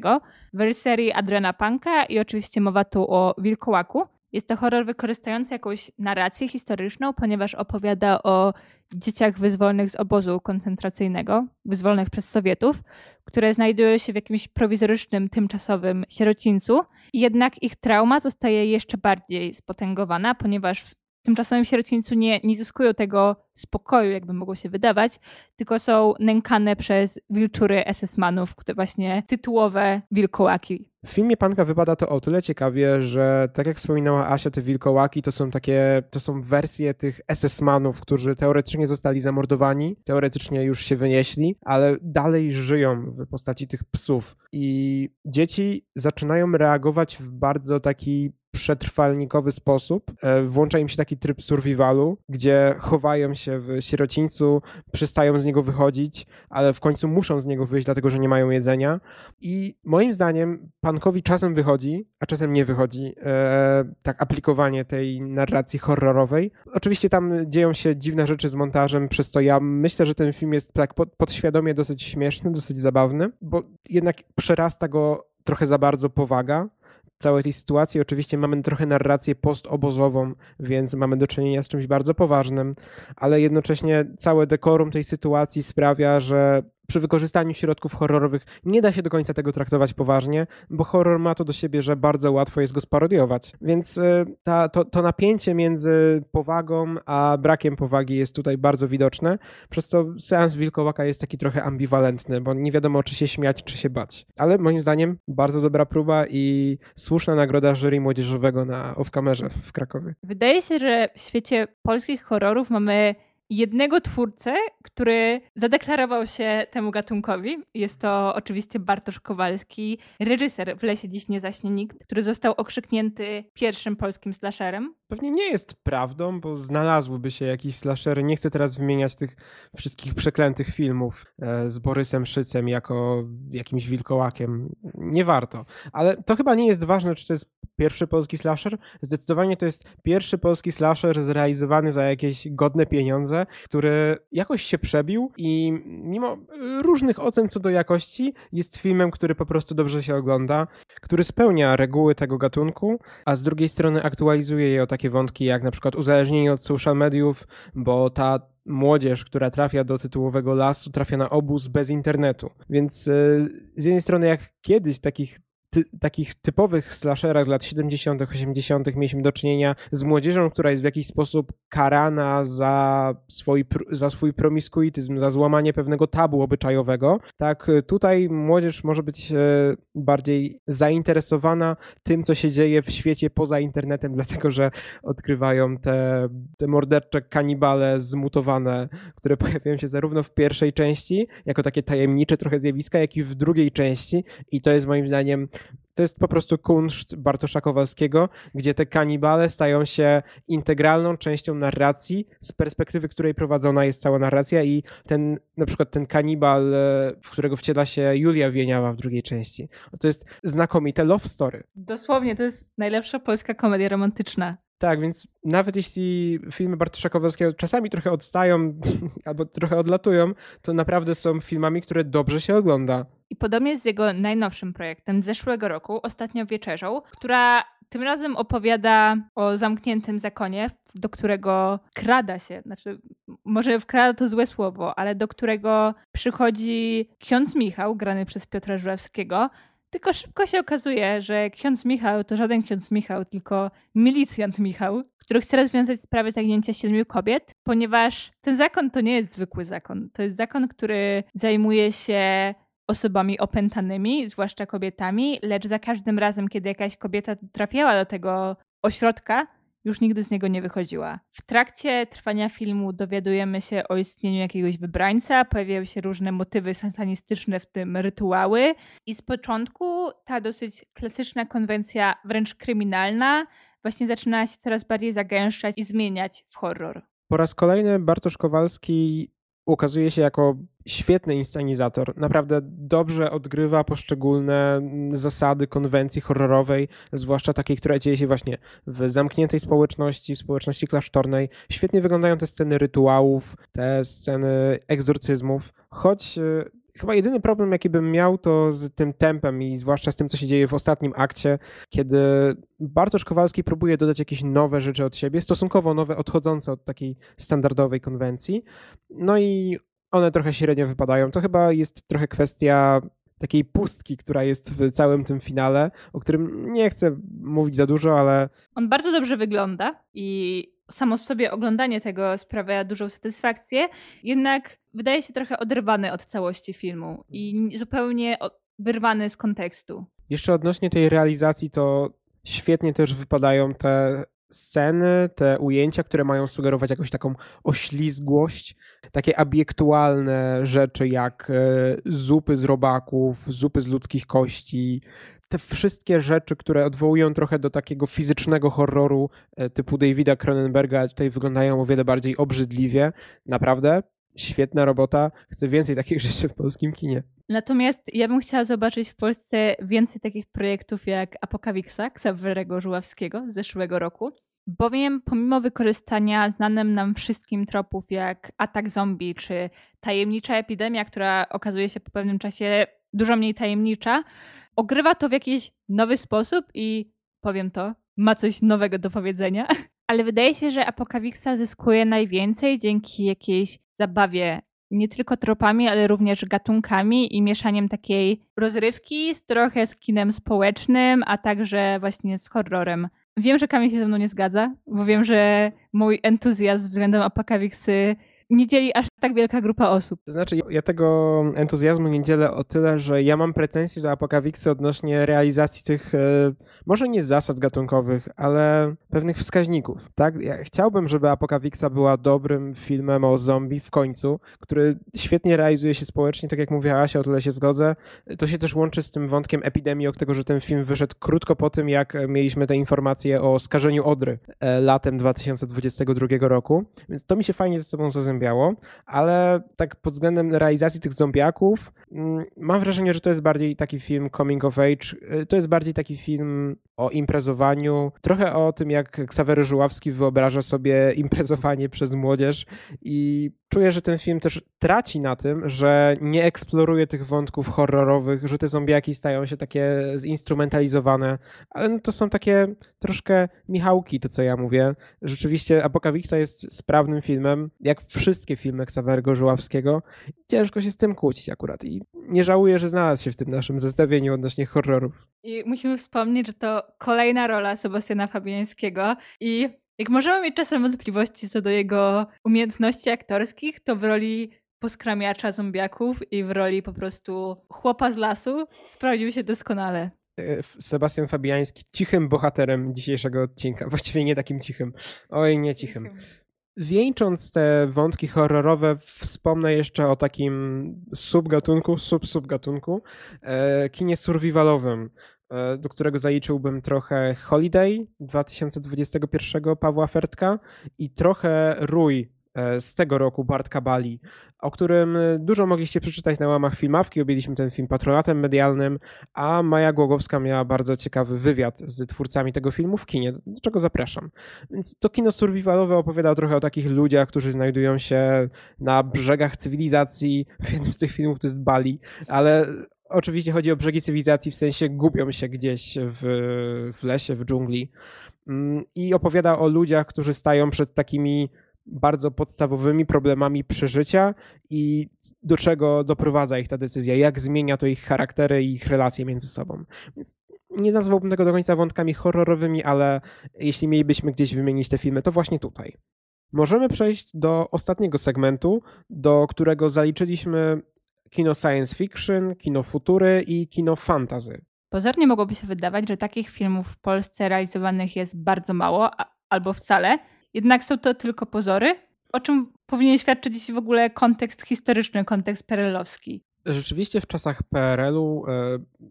w reżyserii Panka i oczywiście mowa tu o Wilkołaku. Jest to horror wykorzystujący jakąś narrację historyczną, ponieważ opowiada o dzieciach wyzwolonych z obozu koncentracyjnego, wyzwolonych przez Sowietów, które znajdują się w jakimś prowizorycznym, tymczasowym sierocińcu. Jednak ich trauma zostaje jeszcze bardziej spotęgowana, ponieważ w tymczasowym sierocińcu nie, nie zyskują tego spokoju, jakby mogło się wydawać, tylko są nękane przez wilczury SS-manów, które właśnie tytułowe wilkołaki. W filmie Panka wypada to o tyle ciekawie, że tak jak wspominała Asia, te wilkołaki to są takie, to są wersje tych SS-manów, którzy teoretycznie zostali zamordowani, teoretycznie już się wynieśli, ale dalej żyją w postaci tych psów. I dzieci zaczynają reagować w bardzo taki przetrwalnikowy sposób. E, włącza im się taki tryb survivalu, gdzie chowają się w sierocińcu, przestają z niego wychodzić, ale w końcu muszą z niego wyjść, dlatego że nie mają jedzenia. I moim zdaniem Pankowi czasem wychodzi, a czasem nie wychodzi e, tak aplikowanie tej narracji horrorowej. Oczywiście tam dzieją się dziwne rzeczy z montażem, przez to ja myślę, że ten film jest tak podświadomie dosyć śmieszny, dosyć zabawny, bo jednak przerasta go trochę za bardzo powaga całej tej sytuacji. Oczywiście mamy trochę narrację postobozową, więc mamy do czynienia z czymś bardzo poważnym, ale jednocześnie całe dekorum tej sytuacji sprawia, że przy wykorzystaniu środków horrorowych nie da się do końca tego traktować poważnie, bo horror ma to do siebie, że bardzo łatwo jest go sparodiować. Więc e, ta, to, to napięcie między powagą a brakiem powagi jest tutaj bardzo widoczne, przez co seans Wilkołaka jest taki trochę ambiwalentny, bo nie wiadomo, czy się śmiać, czy się bać. Ale moim zdaniem bardzo dobra próba i słuszna nagroda jury młodzieżowego na Off-Kamerze w Krakowie. Wydaje się, że w świecie polskich horrorów mamy jednego twórcę, który zadeklarował się temu gatunkowi. Jest to oczywiście Bartosz Kowalski, reżyser W lesie dziś nie zaśnie nikt, który został okrzyknięty pierwszym polskim slasherem. Pewnie nie jest prawdą, bo znalazłyby się jakieś slashery. Nie chcę teraz wymieniać tych wszystkich przeklętych filmów e, z Borysem Szycem jako jakimś wilkołakiem. Nie warto. Ale to chyba nie jest ważne, czy to jest pierwszy polski slasher. Zdecydowanie to jest pierwszy polski slasher zrealizowany za jakieś godne pieniądze, który jakoś się przebił i mimo różnych ocen co do jakości jest filmem, który po prostu dobrze się ogląda, który spełnia reguły tego gatunku, a z drugiej strony aktualizuje je o takie wątki jak na przykład uzależnienie od social mediów, bo ta młodzież, która trafia do tytułowego lasu, trafia na obóz bez internetu. Więc e, z jednej strony, jak kiedyś takich ty, takich typowych slasherach z lat 70., 80. mieliśmy do czynienia z młodzieżą, która jest w jakiś sposób karana za swój, za swój promiskuityzm, za złamanie pewnego tabu obyczajowego. Tak, tutaj młodzież może być e, bardziej zainteresowana tym, co się dzieje w świecie poza internetem, dlatego że odkrywają te, te mordercze kanibale zmutowane, które pojawiają się zarówno w pierwszej części, jako takie tajemnicze trochę zjawiska, jak i w drugiej części. I to jest moim zdaniem to jest po prostu kunszt Bartosza Kowalskiego, gdzie te kanibale stają się integralną częścią narracji, z perspektywy której prowadzona jest cała narracja i ten, na przykład ten kanibal, e, w którego wciela się Julia Wieniawa w drugiej części. To jest znakomite love story. Dosłownie, to jest najlepsza polska komedia romantyczna. Tak, więc nawet jeśli filmy Bartosza Kowalskiego czasami trochę odstają albo trochę odlatują, to naprawdę są filmami, które dobrze się ogląda. I podobnie z jego najnowszym projektem z zeszłego roku, Ostatnio Wieczerzą, która tym razem opowiada o zamkniętym zakonie, do którego krada się, znaczy może wkrada to złe słowo, ale do którego przychodzi ksiądz Michał, grany przez Piotra Żurawskiego, tylko szybko się okazuje, że ksiądz Michał to żaden ksiądz Michał, tylko milicjant Michał, który chce rozwiązać sprawę zaginięcia siedmiu kobiet, ponieważ ten zakon to nie jest zwykły zakon. To jest zakon, który zajmuje się osobami opętanymi, zwłaszcza kobietami, lecz za każdym razem, kiedy jakaś kobieta trafiała do tego ośrodka, już nigdy z niego nie wychodziła. W trakcie trwania filmu dowiadujemy się o istnieniu jakiegoś wybrańca, pojawiają się różne motywy satanistyczne, w tym rytuały, i z początku ta dosyć klasyczna konwencja, wręcz kryminalna, właśnie zaczyna się coraz bardziej zagęszczać i zmieniać w horror. Po raz kolejny Bartosz Kowalski ukazuje się jako świetny inscenizator. Naprawdę dobrze odgrywa poszczególne zasady konwencji horrorowej, zwłaszcza takiej, która dzieje się właśnie w zamkniętej społeczności, w społeczności klasztornej. Świetnie wyglądają te sceny rytuałów, te sceny egzorcyzmów, choć e, chyba jedyny problem, jaki bym miał, to z tym tempem i zwłaszcza z tym, co się dzieje w ostatnim akcie, kiedy Bartosz Kowalski próbuje dodać jakieś nowe rzeczy od siebie, stosunkowo nowe, odchodzące od takiej standardowej konwencji. No i one trochę średnio wypadają. To chyba jest trochę kwestia takiej pustki, która jest w całym tym finale, o którym nie chcę mówić za dużo, ale. On bardzo dobrze wygląda i samo w sobie oglądanie tego sprawia dużą satysfakcję, jednak wydaje się trochę oderwany od całości filmu i zupełnie wyrwany z kontekstu. Jeszcze odnośnie tej realizacji, to świetnie też wypadają te sceny, te ujęcia, które mają sugerować jakąś taką oślizgłość, takie obiektualne rzeczy jak e, zupy z robaków, zupy z ludzkich kości, te wszystkie rzeczy, które odwołują trochę do takiego fizycznego horroru e, typu Davida Cronenberga, tutaj wyglądają o wiele bardziej obrzydliwie. Naprawdę świetna robota. Chcę więcej takich rzeczy w polskim kinie. Natomiast ja bym chciała zobaczyć w Polsce więcej takich projektów jak Apokawiksa Ksawerego Żuławskiego z zeszłego roku, bowiem pomimo wykorzystania znanym nam wszystkim tropów jak atak zombie czy tajemnicza epidemia, która okazuje się po pewnym czasie dużo mniej tajemnicza, ogrywa to w jakiś nowy sposób i powiem to, ma coś nowego do powiedzenia. Ale wydaje się, że Apokawiksa zyskuje najwięcej dzięki jakiejś zabawie nie tylko tropami, ale również gatunkami i mieszaniem takiej rozrywki z trochę z kinem społecznym, a także właśnie z horrorem. Wiem, że Kamil się ze mną nie zgadza, bo wiem, że mój entuzjazm względem Apokawixy nie dzieli aż tak wielka grupa osób. To znaczy, ja tego entuzjazmu nie dzielę o tyle, że ja mam pretensje do Apokawiksy odnośnie realizacji tych, e, może nie zasad gatunkowych, ale pewnych wskaźników. Tak? Ja chciałbym, żeby Apokawiksa była dobrym filmem o zombie w końcu, który świetnie realizuje się społecznie, tak jak mówiła Asia, o tyle się zgodzę. To się też łączy z tym wątkiem epidemii, o tego, że ten film wyszedł krótko po tym, jak mieliśmy te informacje o skażeniu Odry e, latem 2022 roku, więc to mi się fajnie ze sobą zazębiało ale tak pod względem realizacji tych zombiaków mm, mam wrażenie, że to jest bardziej taki film coming of age, y, to jest bardziej taki film o imprezowaniu, trochę o tym, jak Ksawery Żuławski wyobraża sobie imprezowanie przez młodzież i czuję, że ten film też traci na tym, że nie eksploruje tych wątków horrorowych, że te zombiaki stają się takie zinstrumentalizowane, ale no to są takie troszkę Michałki, to co ja mówię. Rzeczywiście Apokawixa jest sprawnym filmem, jak wszystkie filmy Ksawerego Żuławskiego. Ciężko się z tym kłócić akurat i nie żałuję, że znalazł się w tym naszym zestawieniu odnośnie horrorów. I musimy wspomnieć, że to kolejna rola Sebastiana Fabiańskiego i jak możemy mieć czasem wątpliwości co do jego umiejętności aktorskich, to w roli poskramiacza zombiaków i w roli po prostu chłopa z lasu sprawdził się doskonale. E, Sebastian Fabiański cichym bohaterem dzisiejszego odcinka. Właściwie nie takim cichym. Oj, nie cichym. Wieńcząc te wątki horrorowe, wspomnę jeszcze o takim subgatunku, sub-subgatunku, e, kinie survivalowym. E, do którego zaliczyłbym trochę Holiday 2021 Pawła Fertka i trochę Rój e, z tego roku Bartka Bali, o którym dużo mogliście przeczytać na łamach filmawki. Objęliśmy ten film patronatem medialnym, a Maja Głogowska miała bardzo ciekawy wywiad z twórcami tego filmu w kinie, do czego zapraszam. Więc to kino survivalowe opowiada trochę o takich ludziach, którzy znajdują się na brzegach cywilizacji. W jednym z tych filmów to jest Bali, ale Oczywiście chodzi o brzegi cywilizacji, w sensie gubią się gdzieś w, w lesie, w dżungli. Mm, I opowiada o ludziach, którzy stają przed takimi bardzo podstawowymi problemami przeżycia i do czego doprowadza ich ta decyzja, jak zmienia to ich charaktery i ich relacje między sobą. Więc nie nazwałbym tego do końca wątkami horrorowymi, ale jeśli mielibyśmy gdzieś wymienić te filmy, to właśnie tutaj. Możemy przejść do ostatniego segmentu, do którego zaliczyliśmy kino science fiction, kino futury i kino fantasy. Pozornie mogłoby się wydawać, że takich filmów w Polsce realizowanych jest bardzo mało albo wcale, jednak są to tylko pozory, o czym powinien świadczyć w ogóle kontekst historyczny, kontekst perelowski. Rzeczywiście w czasach PRL-u e,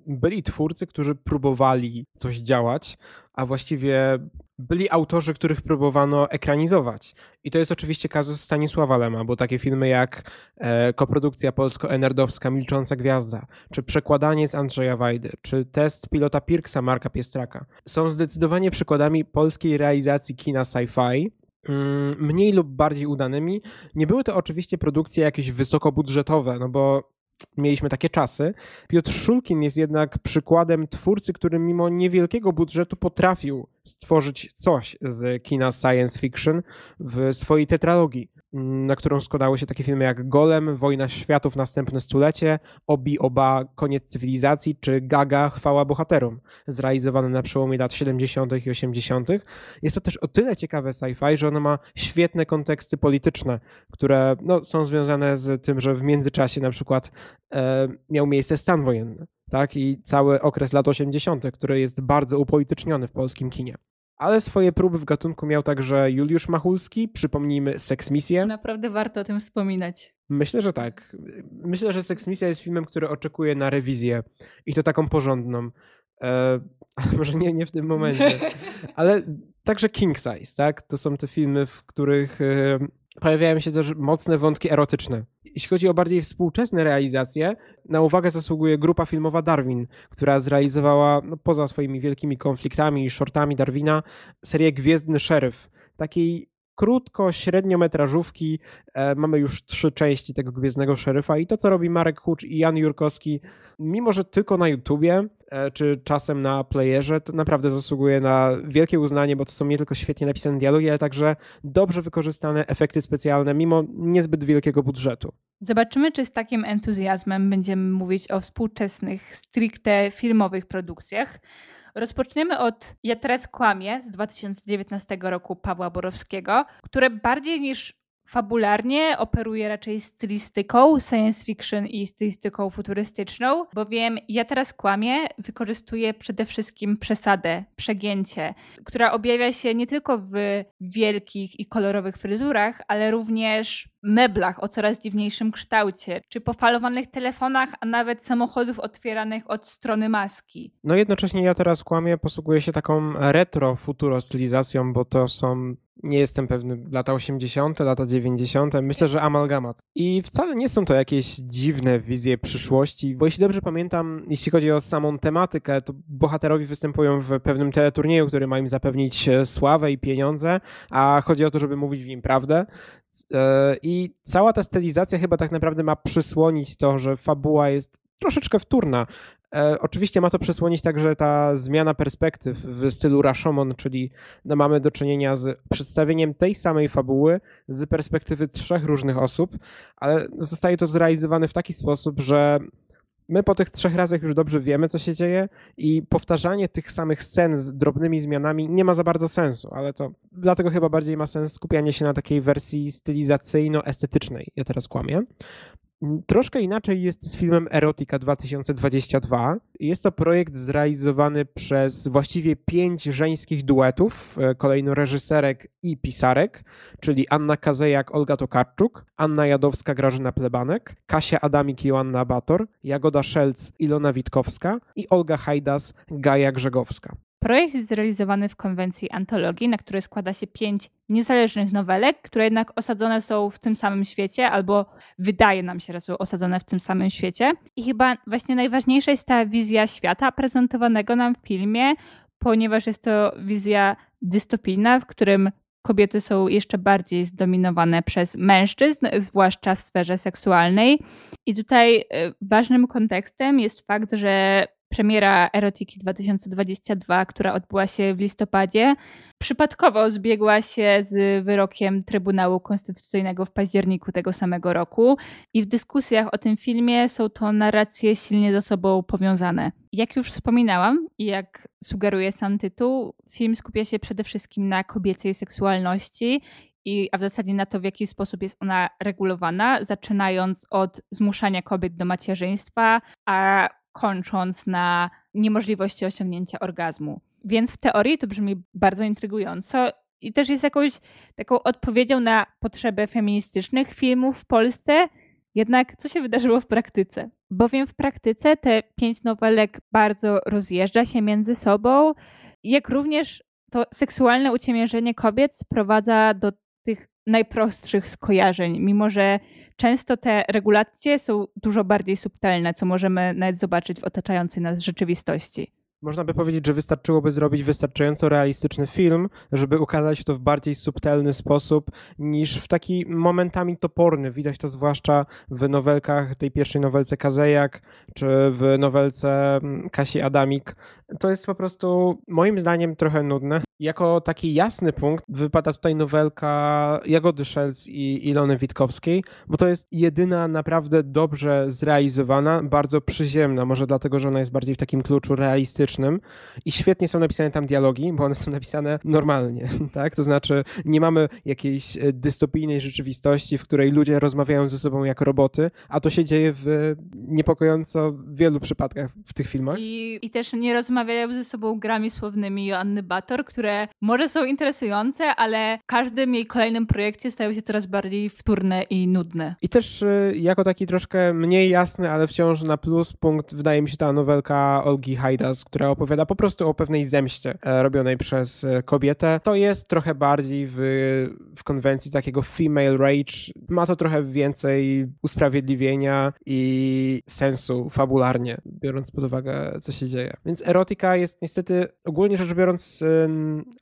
byli twórcy, którzy próbowali coś działać, a właściwie byli autorzy, których próbowano ekranizować. I to jest oczywiście kazus Stanisława Lema, bo takie filmy jak e, koprodukcja polsko-enerdowska Milcząca Gwiazda, czy Przekładanie z Andrzeja Wajdy, czy Test pilota Pirksa Marka Piestraka są zdecydowanie przykładami polskiej realizacji kina sci-fi, mm, mniej lub bardziej udanymi. Nie były to oczywiście produkcje jakieś wysokobudżetowe, no bo mieliśmy takie czasy. Piotr Szulkin jest jednak przykładem twórcy, który mimo niewielkiego budżetu potrafił stworzyć coś z kina science fiction w swojej tetralogii, na którą składały się takie filmy jak Golem, Wojna Światów, Następne Stulecie, Obi, Oba, Koniec Cywilizacji czy Gaga, Chwała Bohaterom, zrealizowane na przełomie lat 70. i 80. Jest to też o tyle ciekawe sci-fi, że ono ma świetne konteksty polityczne, które no, są związane z tym, że w międzyczasie na przykład e, miał miejsce stan wojenny tak? I cały okres lat 80., który jest bardzo upolityczniony w polskim kinie. Ale swoje próby w gatunku miał także Juliusz Machulski, przypomnijmy Seksmisję. Naprawdę warto o tym wspominać. Myślę, że tak. Myślę, że Seksmisja jest filmem, który oczekuje na rewizję i to taką porządną. E, może nie, nie w tym momencie, ale także King Size, tak? To są te filmy, w których e, pojawiają się też mocne wątki erotyczne. Jeśli chodzi o bardziej współczesne realizacje, na uwagę zasługuje grupa filmowa Darwin, która zrealizowała no, poza swoimi wielkimi konfliktami i shortami Darwina serię Gwiezdny Szeryf. Takiej krótko, średniometrażówki. E, mamy już trzy części tego Gwiezdnego Szeryfa i to, co robi Marek Hucz i Jan Jurkowski, mimo że tylko na YouTubie, czy czasem na playerze, to naprawdę zasługuje na wielkie uznanie, bo to są nie tylko świetnie napisane dialogi, ale także dobrze wykorzystane efekty specjalne, mimo niezbyt wielkiego budżetu. Zobaczymy, czy z takim entuzjazmem będziemy mówić o współczesnych, stricte filmowych produkcjach. Rozpoczniemy od Ja teraz kłamie z 2019 roku Pawła Borowskiego, które bardziej niż fabularnie operuje raczej stylistyką science fiction i stylistyką futurystyczną, bowiem ja teraz kłamię, wykorzystuję przede wszystkim przesadę, przegięcie, która objawia się nie tylko w wielkich i kolorowych fryzurach, ale również meblach o coraz dziwniejszym kształcie, czy pofalowanych telefonach, a nawet samochodów otwieranych od strony maski. No jednocześnie ja teraz kłamię, posługuję się taką retro futuro stylizacją, bo to są nie jestem pewny, lata 80., lata 90., myślę, że amalgamat. I wcale nie są to jakieś dziwne wizje przyszłości, bo jeśli dobrze pamiętam, jeśli chodzi o samą tematykę, to bohaterowie występują w pewnym teleturnieju, który ma im zapewnić sławę i pieniądze, a chodzi o to, żeby mówić w nim prawdę E, I cała ta stylizacja chyba tak naprawdę ma przysłonić to, że fabuła jest troszeczkę wtórna. E, oczywiście ma to przesłonić także ta zmiana perspektyw w stylu Rashomon, czyli no mamy do czynienia z przedstawieniem tej samej fabuły z perspektywy trzech różnych osób, ale zostaje to zrealizowane w taki sposób, że my po tych trzech razach już dobrze wiemy, co się dzieje i powtarzanie tych samych scen z drobnymi zmianami nie ma za bardzo sensu, ale to dlatego chyba bardziej ma sens skupianie się na takiej wersji stylizacyjno-estetycznej. Ja teraz kłamię. Troszkę inaczej jest z filmem Erotika 2022. Jest to projekt zrealizowany przez właściwie pięć żeńskich duetów, e, kolejno reżyserek i pisarek, czyli Anna Kazejak, Olga Tokarczuk, Anna Jadowska, Grażyna Plebanek, Kasia Adamik, Joanna Bator, Jagoda Szelc, Ilona Witkowska i Olga Hajdas, Gaja Grzegowska. Projekt jest zrealizowany w konwencji antologii, na której składa się pięć niezależnych nowelek, które jednak osadzone są w tym samym świecie, albo wydaje nam się, że są osadzone w tym samym świecie. I chyba właśnie najważniejsza jest ta wizja świata prezentowanego nam w filmie, ponieważ jest to wizja dystopijna, w którym kobiety są jeszcze bardziej zdominowane przez mężczyzn, zwłaszcza w sferze seksualnej. I tutaj y, ważnym kontekstem jest fakt, że premiera Erotiki 2022, która odbyła się w listopadzie, przypadkowo zbiegła się z wyrokiem Trybunału Konstytucyjnego w październiku tego samego roku i w dyskusjach o tym filmie są to narracje silnie ze sobą powiązane. Jak już wspominałam i jak sugeruje sam tytuł, film skupia się przede wszystkim na kobiecej seksualności i, a w zasadzie na to, w jaki sposób jest ona regulowana, zaczynając od zmuszania kobiet do macierzyństwa, a kończąc na niemożliwości osiągnięcia orgazmu. Więc w teorii to brzmi bardzo intrygująco i też jest jakąś taką odpowiedzią na potrzeby feministycznych filmów w Polsce. Jednak co się wydarzyło w praktyce? Bowiem w praktyce te pięć nowelek bardzo rozjeżdża się między sobą, jak również to seksualne uciemiężenie kobiet sprowadza do tych najprostszych skojarzeń, mimo że często te regulacje są dużo bardziej subtelne, co możemy nawet zobaczyć w otaczającej nas rzeczywistości. Można by powiedzieć, że wystarczyłoby zrobić wystarczająco realistyczny film, żeby ukazać to w bardziej subtelny sposób niż w taki momentami toporny. Widać to zwłaszcza w nowelkach, tej pierwszej nowelce Kazejak, czy w nowelce mm, Kasi Adamik. To jest po prostu moim zdaniem trochę nudne. Jako taki jasny punkt wypada tutaj nowelka Jagody Szelc i Ilony Witkowskiej, bo to jest jedyna naprawdę dobrze zrealizowana, bardzo przyziemna, może dlatego, że ona jest bardziej w takim kluczu realistycznym i świetnie są napisane tam dialogi, bo one są napisane normalnie, tak? To znaczy nie mamy jakiejś e, dystopijnej rzeczywistości, w której ludzie rozmawiają ze sobą jak roboty, a to się dzieje w niepokojąco wielu przypadkach w tych filmach. I, i też nie rozmawiają ze sobą grami słownymi Joanny Bator, które które może są interesujące, ale w każdym jej kolejnym projekcie stają się coraz bardziej wtórne i nudne. I też y, jako taki troszkę mniej jasny, ale wciąż na plus punkt wydaje mi się ta nowelka Olgi Hajdas, która opowiada po prostu o pewnej zemście e, robionej przez e, kobietę. To jest trochę bardziej w, w konwencji takiego female rage. Ma to trochę więcej usprawiedliwienia i sensu fabularnie, biorąc pod uwagę, co się dzieje. Więc erotyka jest niestety, ogólnie rzecz biorąc,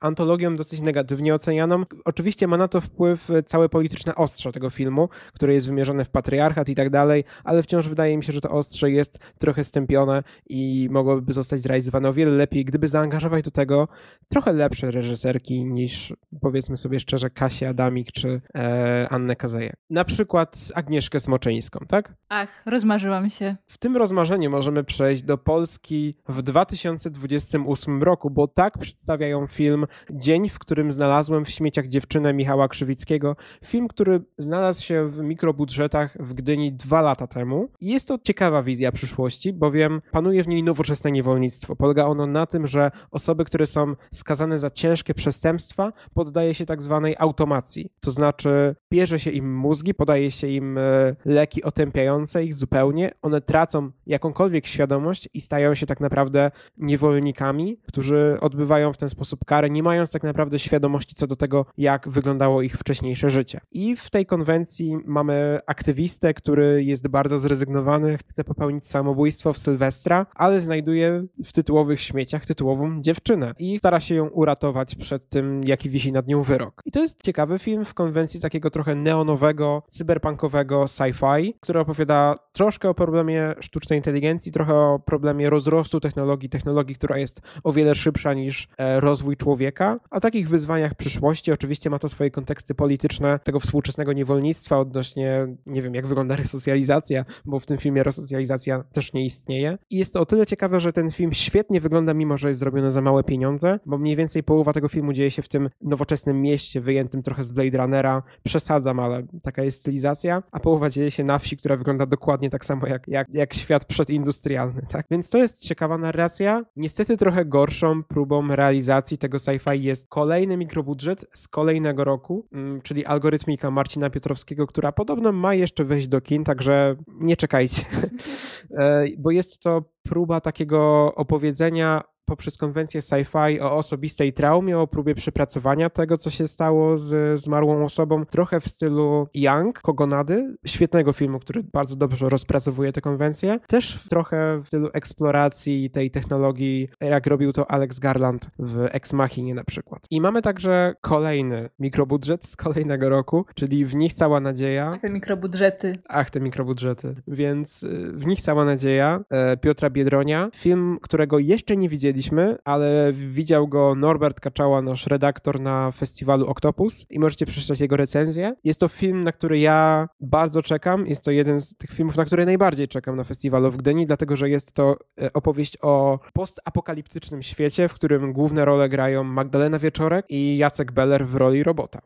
antologią dosyć negatywnie ocenianą. Oczywiście ma na to wpływ całe polityczne ostrze tego filmu, które jest wymierzone w patriarchat i tak dalej, ale wciąż wydaje mi się, że to ostrze jest trochę stępione i mogłoby zostać zrealizowane o wiele lepiej, gdyby zaangażować do tego trochę lepsze reżyserki niż powiedzmy sobie szczerze Kasia Adamik czy e, Annę Kazejek. Na przykład Agnieszkę Smoczyńską, tak? Ach, rozmarzyłam się. W tym rozmarzeniu możemy przejść do Polski w 2028 roku, bo tak przedstawiają film film Dzień, w którym znalazłem w śmieciach dziewczynę Michała Krzywickiego. Film, który znalazł się w mikrobudżetach w Gdyni dwa lata temu. Jest to ciekawa wizja przyszłości, bowiem panuje w niej nowoczesne niewolnictwo. Polega ono na tym, że osoby, które są skazane za ciężkie przestępstwa, poddaje się tak zwanej automacji. To znaczy, bierze się im mózgi, podaje się im e, leki otępiające ich zupełnie. One tracą jakąkolwiek świadomość i stają się tak naprawdę niewolnikami, którzy odbywają w ten sposób karę, nie mając tak naprawdę świadomości co do tego, jak wyglądało ich wcześniejsze życie. I w tej konwencji mamy aktywistę, który jest bardzo zrezygnowany, chce popełnić samobójstwo w Sylwestra, ale znajduje w tytułowych śmieciach tytułową dziewczynę i stara się ją uratować przed tym, jaki wisi nad nią wyrok. I to jest ciekawy film w konwencji takiego trochę neonowego, cyberpunkowego sci-fi, który opowiada troszkę o problemie sztucznej inteligencji, trochę o problemie rozrostu technologii, technologii, która jest o wiele szybsza niż e, rozwój człowieka, o takich wyzwaniach przyszłości. Oczywiście ma to swoje konteksty polityczne tego współczesnego niewolnictwa odnośnie, nie wiem, jak wygląda resocjalizacja, bo w tym filmie resocjalizacja też nie istnieje. I jest to o tyle ciekawe, że ten film świetnie wygląda, mimo że jest zrobiony za małe pieniądze, bo mniej więcej połowa tego filmu dzieje się w tym nowoczesnym mieście, wyjętym trochę z Blade Runnera. Przesadzam, ale taka jest stylizacja, a połowa dzieje się na wsi, która wygląda dokładnie tak samo jak, jak, jak świat przedindustrialny, tak? Więc to jest ciekawa narracja. Niestety trochę gorszą próbą realizacji tego sci-fi jest kolejny mikrobudżet z kolejnego roku, mm, czyli algorytmika Marcina Piotrowskiego, która podobno ma jeszcze wejść do kin, także nie czekajcie, e, bo jest to próba takiego opowiedzenia poprzez konwencję sci-fi o osobistej traumie, o próbie przepracowania tego, co się stało z zmarłą osobą, trochę w stylu Young, Kogonady, świetnego filmu, który bardzo dobrze rozpracowuje tę konwencję, też trochę w stylu eksploracji tej technologii, jak robił to Alex Garland w Ex Machinie na przykład. I mamy także kolejny mikrobudżet z kolejnego roku, czyli W nich cała nadzieja. Te mikrobudżety. Ach, te mikrobudżety. Więc y, W nich cała nadzieja e, Piotra Biedronia, film, którego jeszcze nie widzieliśmy, ale widział go Norbert Kaczała, nasz redaktor na festiwalu Octopus i możecie przeczytać jego recenzję. Jest to film, na który ja bardzo czekam. Jest to jeden z tych filmów, na które najbardziej czekam na festiwalu w Gdyni, dlatego że jest to e, opowieść o postapokaliptycznym świecie, w którym główne role grają Magdalena Wieczorek i Jacek Beller w roli robota.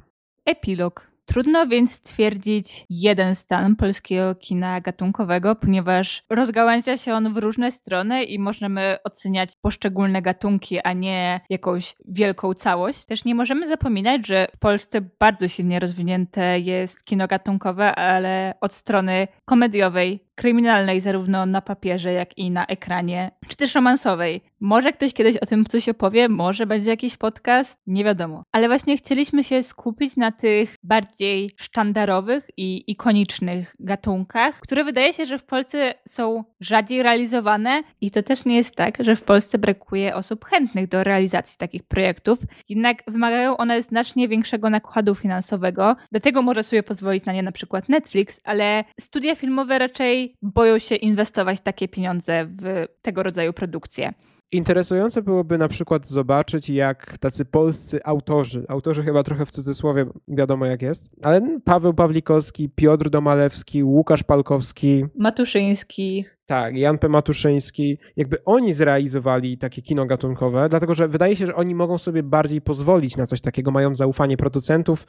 Epilog. Trudno więc stwierdzić jeden stan polskiego kina gatunkowego, ponieważ rozgałęzia się on w różne strony i możemy oceniać poszczególne gatunki, a nie jakąś wielką całość. Też nie możemy zapominać, że w Polsce bardzo silnie rozwinięte jest kino gatunkowe, ale od strony komediowej, kryminalnej zarówno na papierze, jak i na ekranie, czy też romansowej. Może ktoś kiedyś o tym coś opowie, może będzie jakiś podcast, nie wiadomo. Ale właśnie chcieliśmy się skupić na tych bardziej sztandarowych i ikonicznych gatunkach, które wydaje się, że w Polsce są rzadziej realizowane i to też nie jest tak, że w Polsce brakuje osób chętnych do realizacji takich projektów, jednak wymagają one znacznie większego nakładu finansowego, dlatego może sobie pozwolić na nie na przykład Netflix, ale studia filmowe raczej boją się inwestować takie pieniądze w tego rodzaju produkcje. Interesujące byłoby na przykład zobaczyć, jak tacy polscy autorzy, autorzy chyba trochę w cudzysłowie, wiadomo jak jest, ale Paweł Pawlikowski, Piotr Domalewski, Łukasz Palkowski, Matuszyński, tak, Jan P. Matuszyński, jakby oni zrealizowali takie kino gatunkowe, dlatego że wydaje się, że oni mogą sobie bardziej pozwolić na coś takiego, mają zaufanie producentów,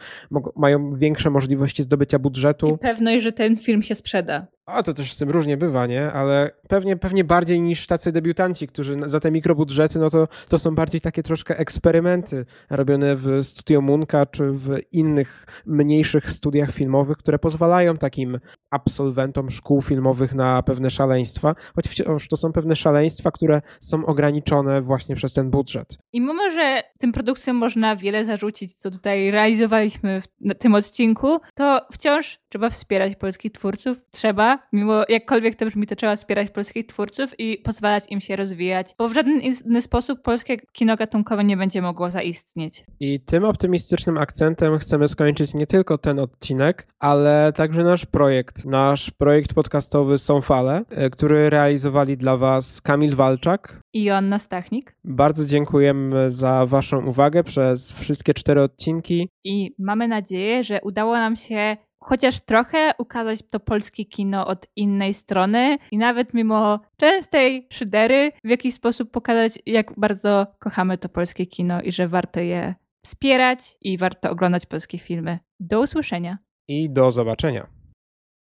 mają większe możliwości zdobycia budżetu. I pewność, że ten film się sprzeda. A to też z tym różnie bywa, nie? Ale pewnie, pewnie bardziej niż tacy debiutanci, którzy za te mikrobudżety, no to, to są bardziej takie troszkę eksperymenty robione w Studio Munka czy w innych mniejszych studiach filmowych, które pozwalają takim absolwentom szkół filmowych na pewne szaleństwa, choć wciąż to są pewne szaleństwa, które są ograniczone właśnie przez ten budżet. I mimo, że tym produkcjom można wiele zarzucić, co tutaj realizowaliśmy w tym odcinku, to wciąż trzeba wspierać polskich twórców. Trzeba, mimo jakkolwiek to brzmi, to trzeba wspierać polskich twórców i pozwalać im się rozwijać, bo w żaden inny sposób polskie kino gatunkowe nie będzie mogło zaistnieć. I tym optymistycznym akcentem chcemy skończyć nie tylko ten odcinek, ale także nasz projekt. Nasz projekt podcastowy Są Fale, e, który realizowali dla Was Kamil Walczak i Joanna Stachnik. Bardzo dziękujemy za Waszą uwagę przez wszystkie cztery odcinki. I mamy nadzieję, że udało nam się chociaż trochę ukazać to polskie kino od innej strony i nawet mimo częstej szydery w jakiś sposób pokazać, jak bardzo kochamy to polskie kino i że warto je wspierać i warto oglądać polskie filmy. Do usłyszenia. I do zobaczenia.